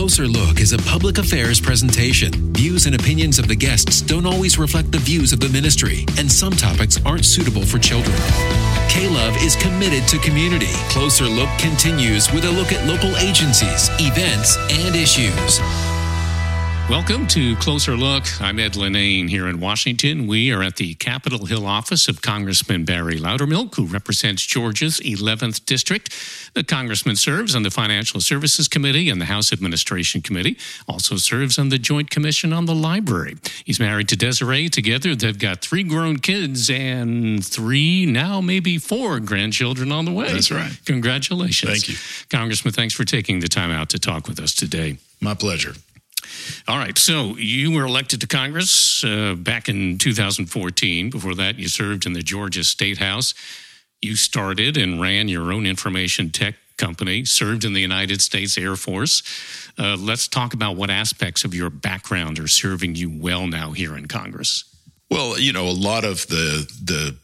Closer Look is a public affairs presentation. Views and opinions of the guests don't always reflect the views of the ministry, and some topics aren't suitable for children. K Love is committed to community. Closer Look continues with a look at local agencies, events, and issues. Welcome to Closer Look. I'm Ed Linane here in Washington. We are at the Capitol Hill office of Congressman Barry Loudermilk, who represents Georgia's 11th District. The congressman serves on the Financial Services Committee and the House Administration Committee, also serves on the Joint Commission on the Library. He's married to Desiree. Together, they've got three grown kids and three, now maybe four grandchildren on the way. That's right. Congratulations. Thank you. Congressman, thanks for taking the time out to talk with us today. My pleasure. All right. So you were elected to Congress uh, back in 2014. Before that, you served in the Georgia State House. You started and ran your own information tech company, served in the United States Air Force. Uh, let's talk about what aspects of your background are serving you well now here in Congress. Well, you know, a lot of the the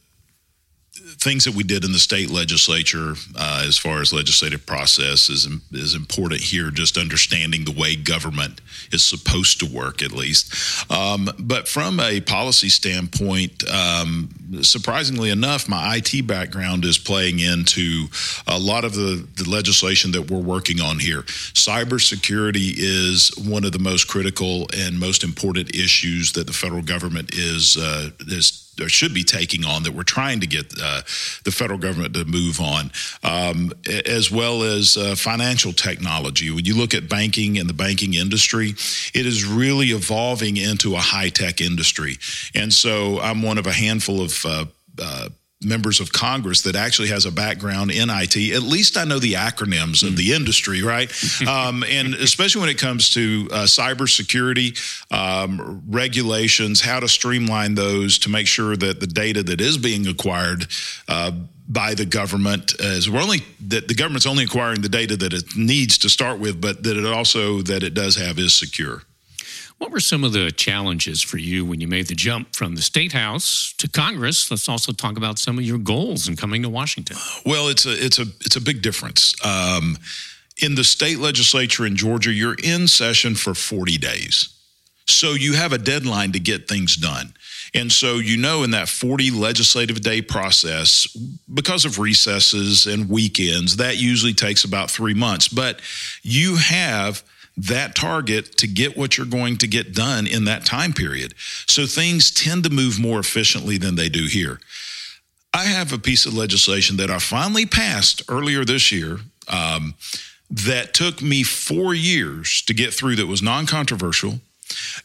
things that we did in the state legislature uh, as far as legislative process is, is important here just understanding the way government is supposed to work at least. Um, but from a policy standpoint um, surprisingly enough my IT background is playing into a lot of the, the legislation that we're working on here. Cybersecurity is one of the most critical and most important issues that the federal government is uh, is or should be taking on that we're trying to get uh, the federal government to move on, um, as well as uh, financial technology. When you look at banking and the banking industry, it is really evolving into a high tech industry. And so I'm one of a handful of uh, uh members of Congress that actually has a background in IT. At least I know the acronyms mm. of the industry, right? um, and especially when it comes to uh, cybersecurity um, regulations, how to streamline those to make sure that the data that is being acquired. Uh, by the government as we're only that the government's only acquiring the data that it needs to start with, but that it also that it does have is secure. What were some of the challenges for you when you made the jump from the state house to Congress? Let's also talk about some of your goals in coming to Washington. Well, it's a it's a it's a big difference. Um, in the state legislature in Georgia, you're in session for 40 days. So you have a deadline to get things done. And so, you know, in that 40 legislative day process, because of recesses and weekends, that usually takes about three months. But you have that target to get what you're going to get done in that time period. So things tend to move more efficiently than they do here. I have a piece of legislation that I finally passed earlier this year um, that took me four years to get through that was non controversial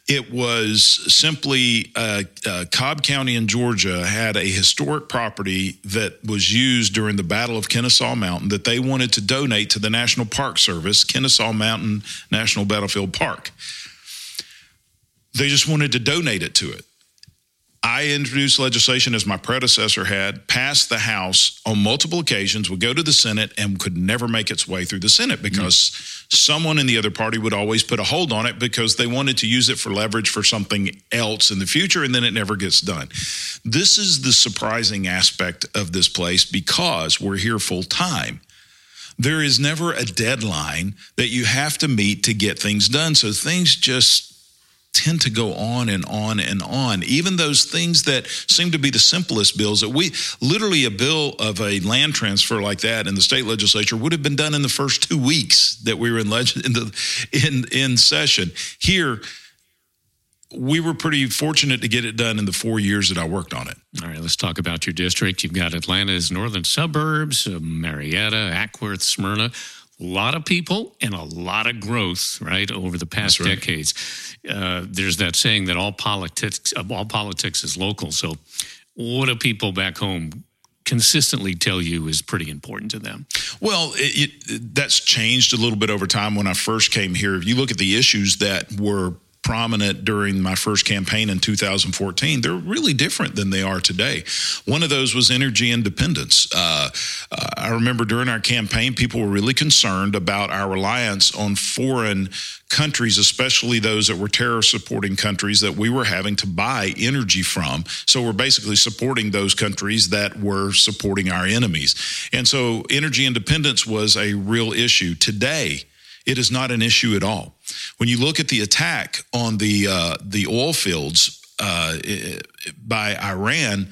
it was simply uh, uh, Cobb County in Georgia had a historic property that was used during the Battle of Kennesaw Mountain that they wanted to donate to the National Park Service, Kennesaw Mountain National Battlefield Park. They just wanted to donate it to it. I introduced legislation as my predecessor had, passed the House on multiple occasions, would go to the Senate and could never make its way through the Senate because mm-hmm. someone in the other party would always put a hold on it because they wanted to use it for leverage for something else in the future and then it never gets done. This is the surprising aspect of this place because we're here full time there is never a deadline that you have to meet to get things done. So things just tend to go on and on and on. Even those things that seem to be the simplest bills that we literally a bill of a land transfer like that in the state legislature would have been done in the first two weeks that we were in leg- in, the, in in session. Here, we were pretty fortunate to get it done in the four years that I worked on it. All right, let's talk about your district. You've got Atlanta's northern suburbs, uh, Marietta, Acworth, Smyrna a lot of people and a lot of growth, right, over the past right. decades. Uh, there's that saying that all politics, all politics is local. So, what do people back home consistently tell you is pretty important to them? Well, it, it, that's changed a little bit over time. When I first came here, if you look at the issues that were prominent during my first campaign in 2014, they're really different than they are today. One of those was energy independence. Uh, uh, I remember during our campaign, people were really concerned about our reliance on foreign countries, especially those that were terror supporting countries that we were having to buy energy from. So we're basically supporting those countries that were supporting our enemies. And so energy independence was a real issue. Today, it is not an issue at all. When you look at the attack on the uh, the oil fields uh, by Iran,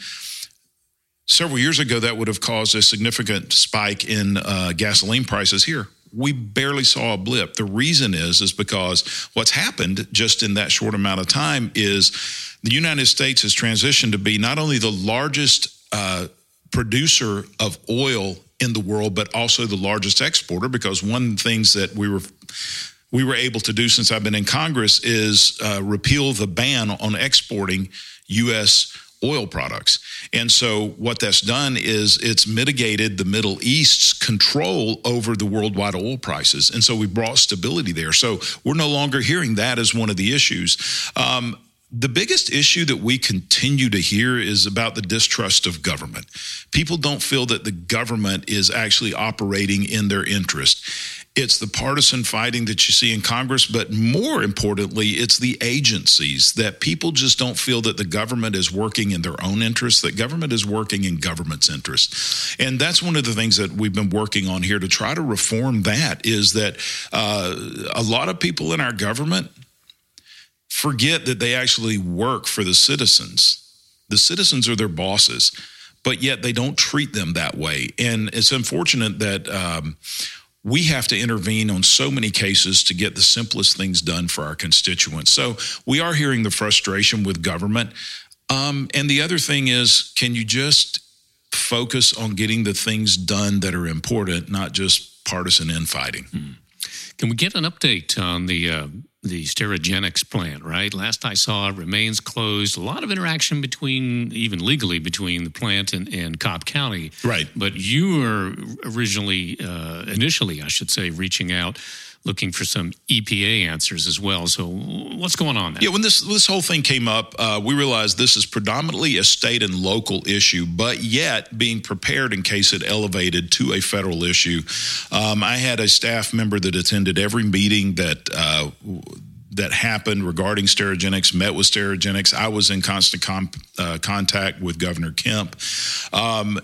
several years ago, that would have caused a significant spike in uh, gasoline prices here. We barely saw a blip. The reason is is because what's happened just in that short amount of time is the United States has transitioned to be not only the largest uh, producer of oil in the world, but also the largest exporter. Because one of the things that we were we were able to do since I've been in Congress is uh, repeal the ban on exporting U.S. oil products. And so, what that's done is it's mitigated the Middle East's control over the worldwide oil prices. And so, we brought stability there. So, we're no longer hearing that as one of the issues. Um, the biggest issue that we continue to hear is about the distrust of government. People don't feel that the government is actually operating in their interest. It's the partisan fighting that you see in Congress, but more importantly, it's the agencies that people just don't feel that the government is working in their own interest, that government is working in government's interest. And that's one of the things that we've been working on here to try to reform that is that uh, a lot of people in our government forget that they actually work for the citizens. The citizens are their bosses, but yet they don't treat them that way. And it's unfortunate that um, we have to intervene on so many cases to get the simplest things done for our constituents. So we are hearing the frustration with government. Um, and the other thing is, can you just focus on getting the things done that are important, not just partisan infighting? Hmm. Can we get an update on the uh, the Sterigenics plant, right? Last I saw, it remains closed. A lot of interaction between, even legally, between the plant and, and Cobb County. Right. But you were originally, uh, initially, I should say, reaching out looking for some EPA answers as well. So, what's going on there? Yeah, when this this whole thing came up, uh, we realized this is predominantly a state and local issue, but yet being prepared in case it elevated to a federal issue. Um, I had a staff member that attended every meeting that. Uh, that happened regarding Sterigenics, met with Sterigenics. I was in constant com- uh, contact with Governor Kemp, um,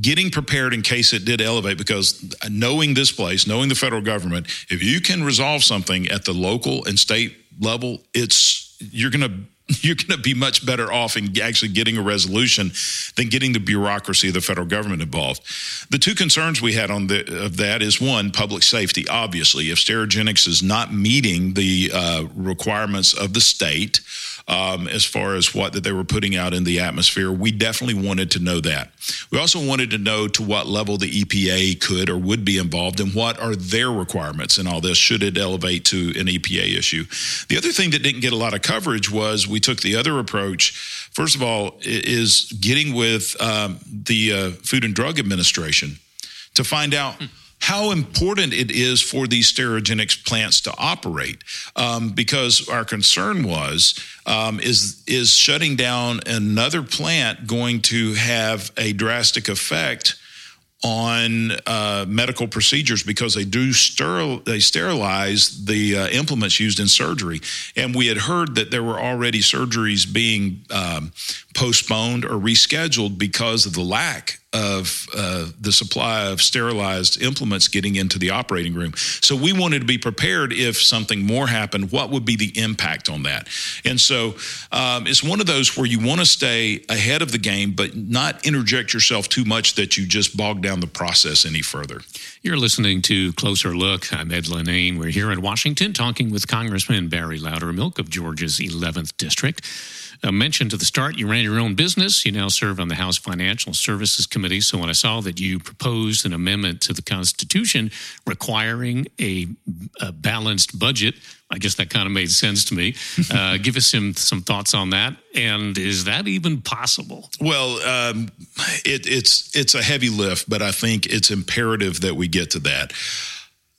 getting prepared in case it did elevate, because knowing this place, knowing the federal government, if you can resolve something at the local and state level, it's you're going to you're going to be much better off in actually getting a resolution than getting the bureaucracy of the federal government involved. The two concerns we had on the, of that is one, public safety. Obviously, if Sterigenics is not meeting the uh, requirements of the state, um, as far as what that they were putting out in the atmosphere. We definitely wanted to know that. We also wanted to know to what level the EPA could or would be involved and what are their requirements in all this should it elevate to an EPA issue. The other thing that didn't get a lot of coverage was we took the other approach. First of all, is getting with um, the uh, Food and Drug Administration to find out. Hmm how important it is for these sterigenics plants to operate, um, because our concern was um, is is shutting down another plant going to have a drastic effect on uh, medical procedures because they do steril- they sterilize the uh, implements used in surgery, and we had heard that there were already surgeries being um, postponed or rescheduled because of the lack of uh, the supply of sterilized implements getting into the operating room. So we wanted to be prepared if something more happened, what would be the impact on that? And so um, it's one of those where you want to stay ahead of the game, but not interject yourself too much that you just bog down the process any further. You're listening to Closer Look. I'm Ed Lenane. We're here in Washington talking with Congressman Barry Loudermilk of Georgia's 11th District. I mentioned at the start you ran your own business. You now serve on the House Financial Services Committee. So when I saw that you proposed an amendment to the Constitution requiring a, a balanced budget, I guess that kind of made sense to me. Uh, give us some some thoughts on that, and is that even possible? Well, um, it, it's it's a heavy lift, but I think it's imperative that we get to that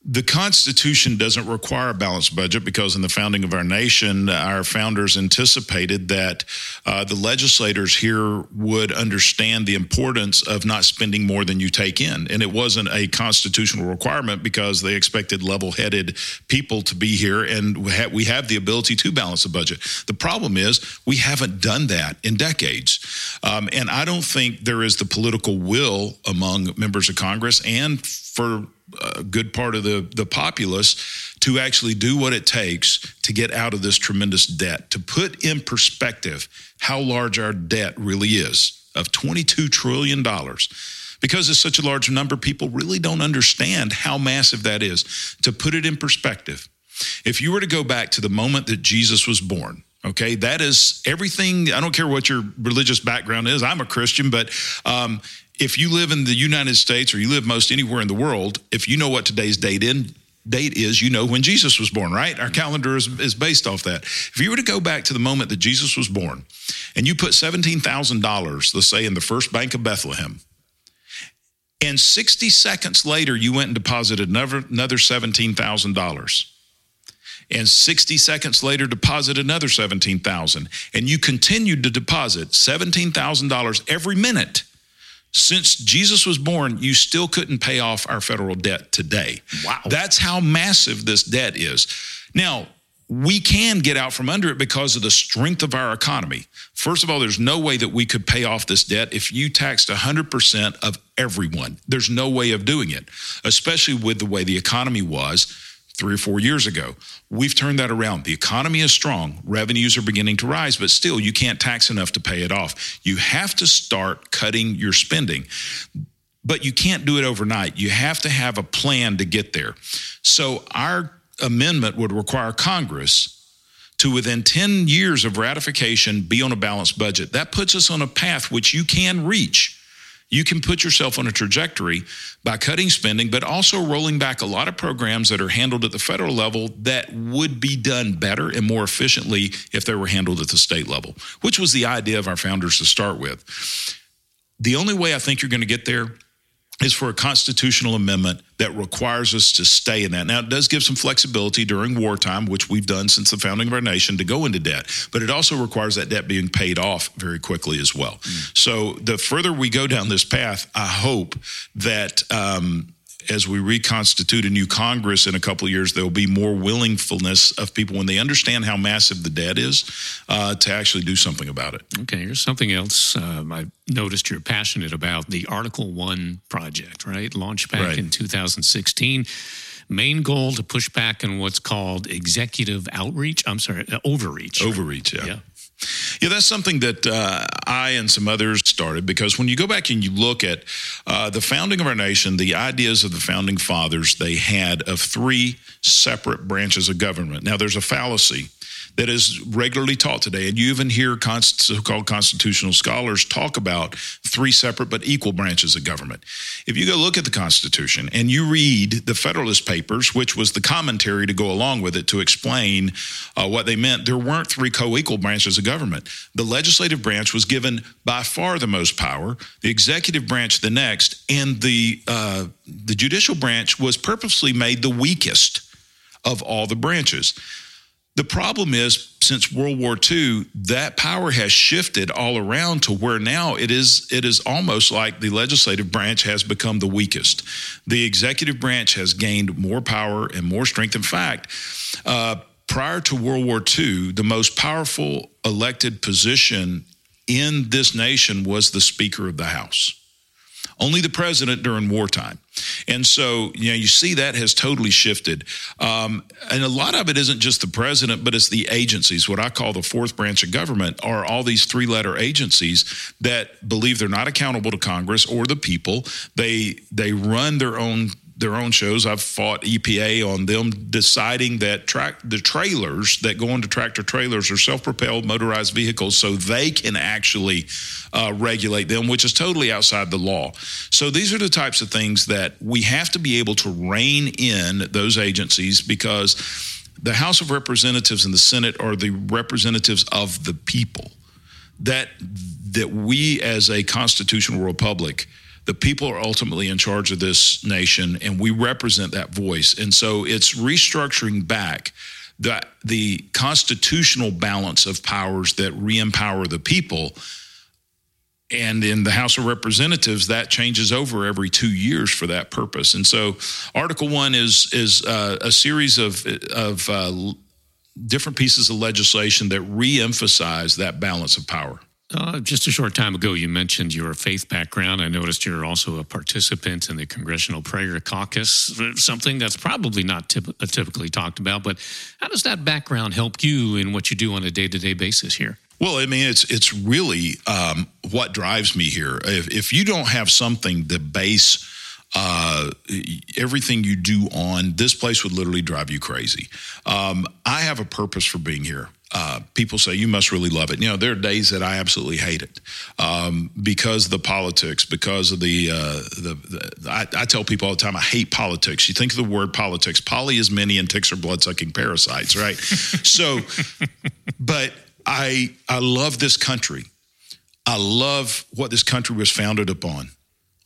the Constitution doesn't require a balanced budget because, in the founding of our nation, our founders anticipated that uh, the legislators here would understand the importance of not spending more than you take in. And it wasn't a constitutional requirement because they expected level headed people to be here, and we, ha- we have the ability to balance a budget. The problem is we haven't done that in decades. Um, and I don't think there is the political will among members of Congress and for a good part of the, the populace to actually do what it takes to get out of this tremendous debt, to put in perspective how large our debt really is of $22 trillion. Because it's such a large number, people really don't understand how massive that is. To put it in perspective, if you were to go back to the moment that Jesus was born, okay, that is everything. I don't care what your religious background is. I'm a Christian, but um, if you live in the United States or you live most anywhere in the world, if you know what today's date in date is, you know when Jesus was born, right? Our calendar is, is based off that. If you were to go back to the moment that Jesus was born and you put $17,000, let's say, in the first bank of Bethlehem, and 60 seconds later, you went and deposited another, another $17,000 and 60 seconds later deposit another 17,000 and you continued to deposit $17,000 every minute since Jesus was born you still couldn't pay off our federal debt today. Wow. That's how massive this debt is. Now, we can get out from under it because of the strength of our economy. First of all, there's no way that we could pay off this debt if you taxed 100% of everyone. There's no way of doing it, especially with the way the economy was three or four years ago. We've turned that around. The economy is strong, revenues are beginning to rise, but still, you can't tax enough to pay it off. You have to start cutting your spending. But you can't do it overnight. You have to have a plan to get there. So, our amendment would require Congress to within 10 years of ratification be on a balanced budget. That puts us on a path which you can reach you can put yourself on a trajectory by cutting spending, but also rolling back a lot of programs that are handled at the federal level that would be done better and more efficiently if they were handled at the state level, which was the idea of our founders to start with. The only way I think you're going to get there is for a constitutional amendment that requires us to stay in that. Now, it does give some flexibility during wartime, which we've done since the founding of our nation to go into debt, but it also requires that debt being paid off very quickly as well. Mm. So, the further we go down this path, I hope that um, as we reconstitute a new Congress in a couple of years, there will be more willingfulness of people when they understand how massive the debt is uh, to actually do something about it. Okay, here's something else um, I noticed you're passionate about the Article One project, right? Launched back right. in 2016 main goal to push back on what's called executive outreach. I'm sorry, uh, overreach. Overreach, yeah. yeah. Yeah, that's something that uh, I and some others started because when you go back and you look at uh, the founding of our nation, the ideas of the founding fathers they had of three separate branches of government. Now, there's a fallacy that is regularly taught today. And you even hear so called constitutional scholars talk about three separate but equal branches of government. If you go look at the Constitution and you read the Federalist Papers, which was the commentary to go along with it to explain uh, what they meant, there weren't three co equal branches of government. The legislative branch was given by far the most power, the executive branch the next, and the, uh, the judicial branch was purposely made the weakest of all the branches. The problem is, since World War II, that power has shifted all around to where now it is it is almost like the legislative branch has become the weakest. The executive branch has gained more power and more strength. In fact, uh, prior to World War II, the most powerful elected position in this nation was the Speaker of the House. Only the president during wartime. And so, you know, you see that has totally shifted. Um, and a lot of it isn't just the president, but it's the agencies. What I call the fourth branch of government are all these three letter agencies that believe they're not accountable to Congress or the people. They, they run their own their own shows. I've fought EPA on them deciding that track the trailers that go into tractor trailers are self-propelled motorized vehicles, so they can actually uh, regulate them, which is totally outside the law. So these are the types of things that we have to be able to rein in those agencies because the House of Representatives and the Senate are the representatives of the people. That that we as a constitutional republic the people are ultimately in charge of this nation and we represent that voice and so it's restructuring back the the constitutional balance of powers that re-empower the people and in the House of Representatives, that changes over every two years for that purpose. And so, Article One is is uh, a series of of uh, different pieces of legislation that re-emphasize that balance of power. Uh, just a short time ago, you mentioned your faith background. I noticed you're also a participant in the Congressional Prayer Caucus, something that's probably not typ- uh, typically talked about. But how does that background help you in what you do on a day to day basis here? Well, I mean, it's it's really um, what drives me here. If, if you don't have something to base uh, everything you do on, this place would literally drive you crazy. Um, I have a purpose for being here. Uh, people say you must really love it. You know, there are days that I absolutely hate it um, because of the politics, because of the uh, the. the I, I, tell people all the time, I hate politics. You think of the word politics, poly is many, and ticks are blood sucking parasites, right? so, but I I love this country. I love what this country was founded upon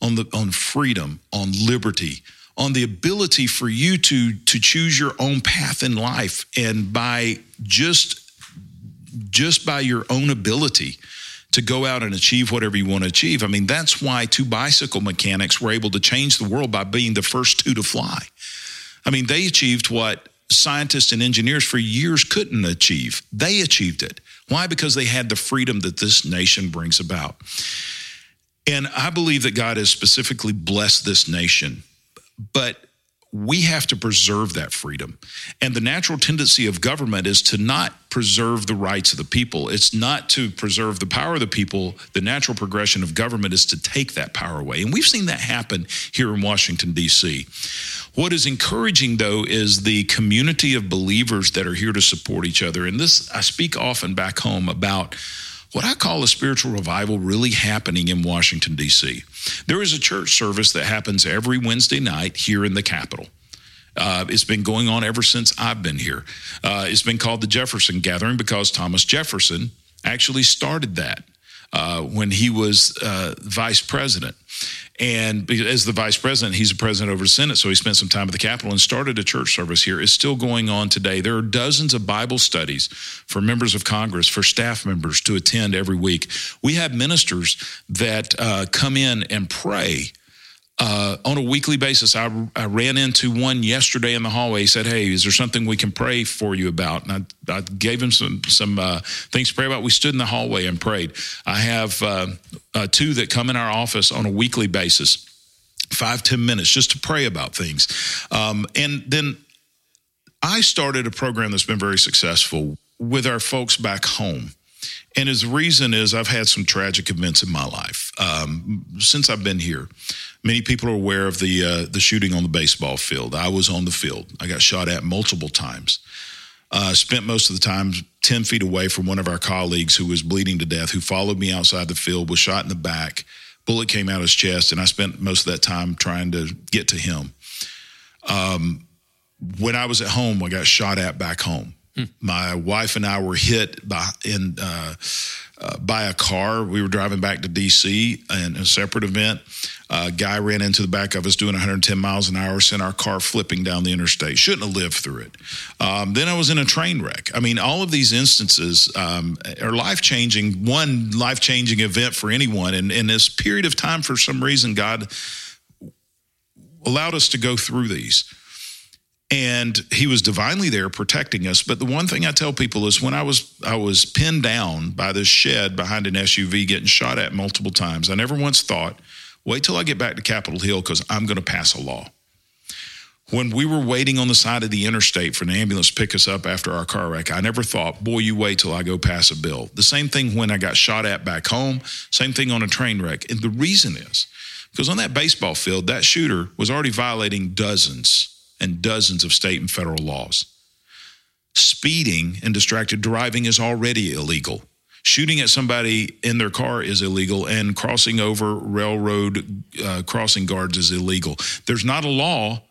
on the on freedom, on liberty, on the ability for you to to choose your own path in life and by just just by your own ability to go out and achieve whatever you want to achieve. I mean, that's why two bicycle mechanics were able to change the world by being the first two to fly. I mean, they achieved what scientists and engineers for years couldn't achieve. They achieved it. Why? Because they had the freedom that this nation brings about. And I believe that God has specifically blessed this nation. But we have to preserve that freedom. And the natural tendency of government is to not preserve the rights of the people. It's not to preserve the power of the people. The natural progression of government is to take that power away. And we've seen that happen here in Washington, D.C. What is encouraging, though, is the community of believers that are here to support each other. And this, I speak often back home about what I call a spiritual revival really happening in Washington, D.C. There is a church service that happens every Wednesday night here in the Capitol. Uh, it's been going on ever since I've been here. Uh, it's been called the Jefferson Gathering because Thomas Jefferson actually started that uh, when he was uh, vice president. And as the vice president, he's the president over the Senate, so he spent some time at the Capitol and started a church service here. It's still going on today. There are dozens of Bible studies for members of Congress, for staff members to attend every week. We have ministers that uh, come in and pray uh, on a weekly basis. I, I, ran into one yesterday in the hallway. He said, "Hey, is there something we can pray for you about?" And I, I gave him some some uh, things to pray about. We stood in the hallway and prayed. I have uh, uh two that come in our office on a weekly basis, five ten minutes, just to pray about things. Um, and then I started a program that's been very successful with our folks back home. And his reason is I've had some tragic events in my life um, since I've been here. Many people are aware of the uh, the shooting on the baseball field. I was on the field. I got shot at multiple times. Uh, spent most of the time 10 feet away from one of our colleagues who was bleeding to death, who followed me outside the field, was shot in the back. Bullet came out his chest, and I spent most of that time trying to get to him. Um, when I was at home, I got shot at back home. My wife and I were hit by in uh, uh, by a car. We were driving back to D.C. in a separate event. A guy ran into the back of us doing 110 miles an hour, sent our car flipping down the interstate. Shouldn't have lived through it. Um, then I was in a train wreck. I mean, all of these instances um, are life changing. One life changing event for anyone. And in this period of time, for some reason, God allowed us to go through these and he was divinely there protecting us but the one thing i tell people is when i was i was pinned down by this shed behind an suv getting shot at multiple times i never once thought wait till i get back to capitol hill because i'm going to pass a law when we were waiting on the side of the interstate for an ambulance to pick us up after our car wreck, I never thought, boy, you wait till I go pass a bill. The same thing when I got shot at back home, same thing on a train wreck. And the reason is because on that baseball field, that shooter was already violating dozens and dozens of state and federal laws. Speeding and distracted driving is already illegal. Shooting at somebody in their car is illegal, and crossing over railroad uh, crossing guards is illegal. There's not a law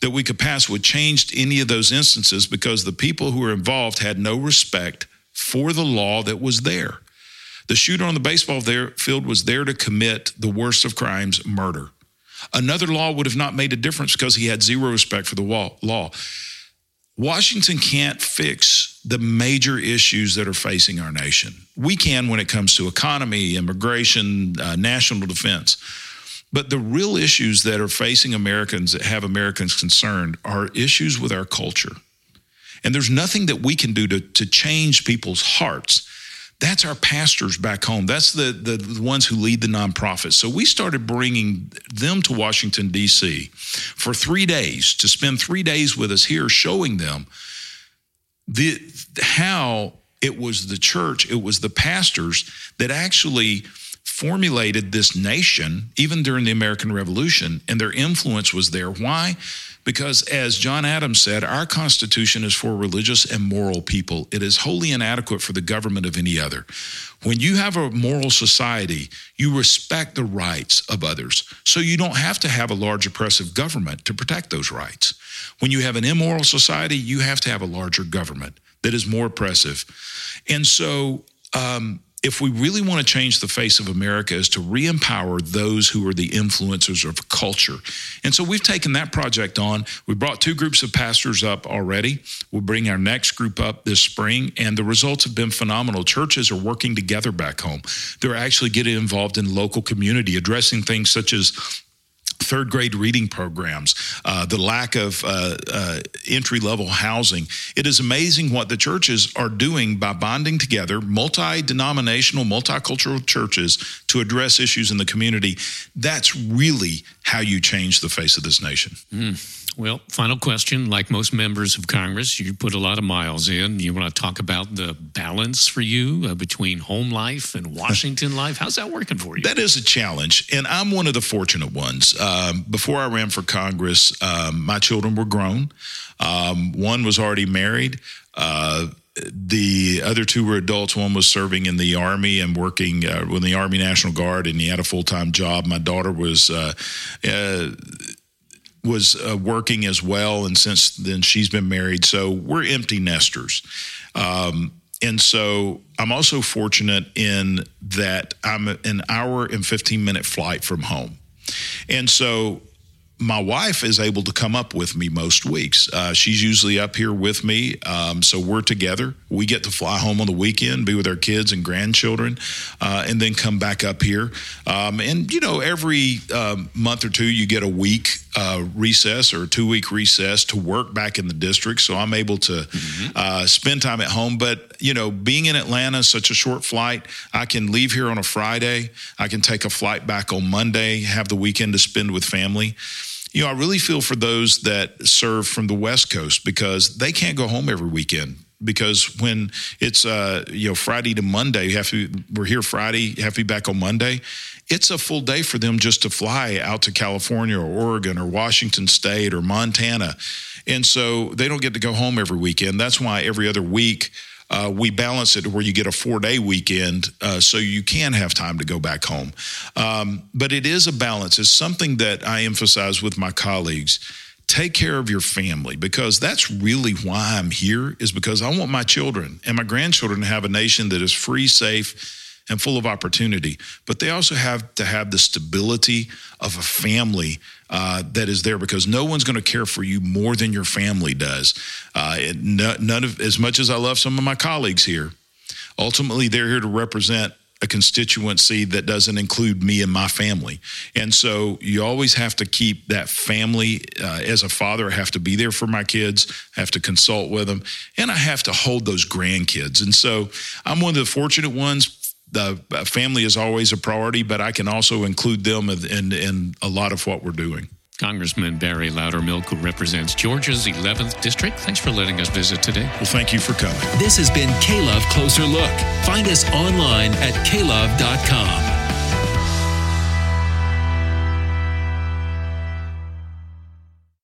that we could pass would change any of those instances because the people who were involved had no respect for the law that was there. The shooter on the baseball field was there to commit the worst of crimes, murder. Another law would have not made a difference because he had zero respect for the law. Washington can't fix the major issues that are facing our nation. We can when it comes to economy, immigration, uh, national defense. But the real issues that are facing Americans that have Americans concerned are issues with our culture. And there's nothing that we can do to, to change people's hearts that's our pastors back home. That's the, the, the ones who lead the nonprofits. So we started bringing them to Washington, D.C. for three days to spend three days with us here, showing them the how it was the church, it was the pastors that actually formulated this nation, even during the American Revolution, and their influence was there. Why? Because, as John Adams said, our Constitution is for religious and moral people. It is wholly inadequate for the government of any other. When you have a moral society, you respect the rights of others. So you don't have to have a large oppressive government to protect those rights. When you have an immoral society, you have to have a larger government that is more oppressive. And so, um, if we really want to change the face of America is to re-empower those who are the influencers of culture. And so we've taken that project on. We brought two groups of pastors up already. We'll bring our next group up this spring and the results have been phenomenal. Churches are working together back home. They're actually getting involved in local community, addressing things such as third grade reading programs, uh, the lack of uh, uh, entry level housing. It is amazing what the churches are doing by bonding together, multi denominational, multicultural churches to address issues in the community. That's really how you change the face of this nation. Mm. Well, final question. Like most members of Congress, you put a lot of miles in. You want to talk about the balance for you uh, between home life and Washington life? How's that working for you? That is a challenge. And I'm one of the fortunate ones. Um, before I ran for Congress, um, my children were grown. Um, one was already married. Uh, the other two were adults. One was serving in the Army and working uh, with the Army National Guard, and he had a full time job. My daughter was uh, uh, was uh, working as well, and since then she's been married. So we're empty nesters. Um, and so I'm also fortunate in that I'm an hour and 15 minute flight from home. And so my wife is able to come up with me most weeks. Uh, she's usually up here with me, um, so we're together. We get to fly home on the weekend, be with our kids and grandchildren, uh, and then come back up here. Um, and you know, every uh, month or two, you get a week uh, recess or a two week recess to work back in the district. So I'm able to mm-hmm. Uh, spend time at home. But you know, being in Atlanta, such a short flight, I can leave here on a Friday. I can take a flight back on Monday, have the weekend to spend with family you know, I really feel for those that serve from the West Coast because they can't go home every weekend. Because when it's uh, you know Friday to Monday, have to we're here Friday, have to be back on Monday. It's a full day for them just to fly out to California or Oregon or Washington State or Montana, and so they don't get to go home every weekend. That's why every other week uh, we balance it to where you get a four day weekend uh, so you can have time to go back home. Um, but it is a balance. It's something that I emphasize with my colleagues. Take care of your family because that's really why I'm here, is because I want my children and my grandchildren to have a nation that is free, safe, and full of opportunity. But they also have to have the stability of a family uh, that is there because no one's going to care for you more than your family does. Uh, none of as much as I love some of my colleagues here, ultimately they're here to represent a constituency that doesn't include me and my family. And so you always have to keep that family. Uh, as a father, I have to be there for my kids, I have to consult with them, and I have to hold those grandkids. And so I'm one of the fortunate ones the uh, family is always a priority, but I can also include them in, in a lot of what we're doing. Congressman Barry Loudermilk, who represents Georgia's 11th District. Thanks for letting us visit today. Well, thank you for coming. This has been K Love Closer Look. Find us online at klove.com.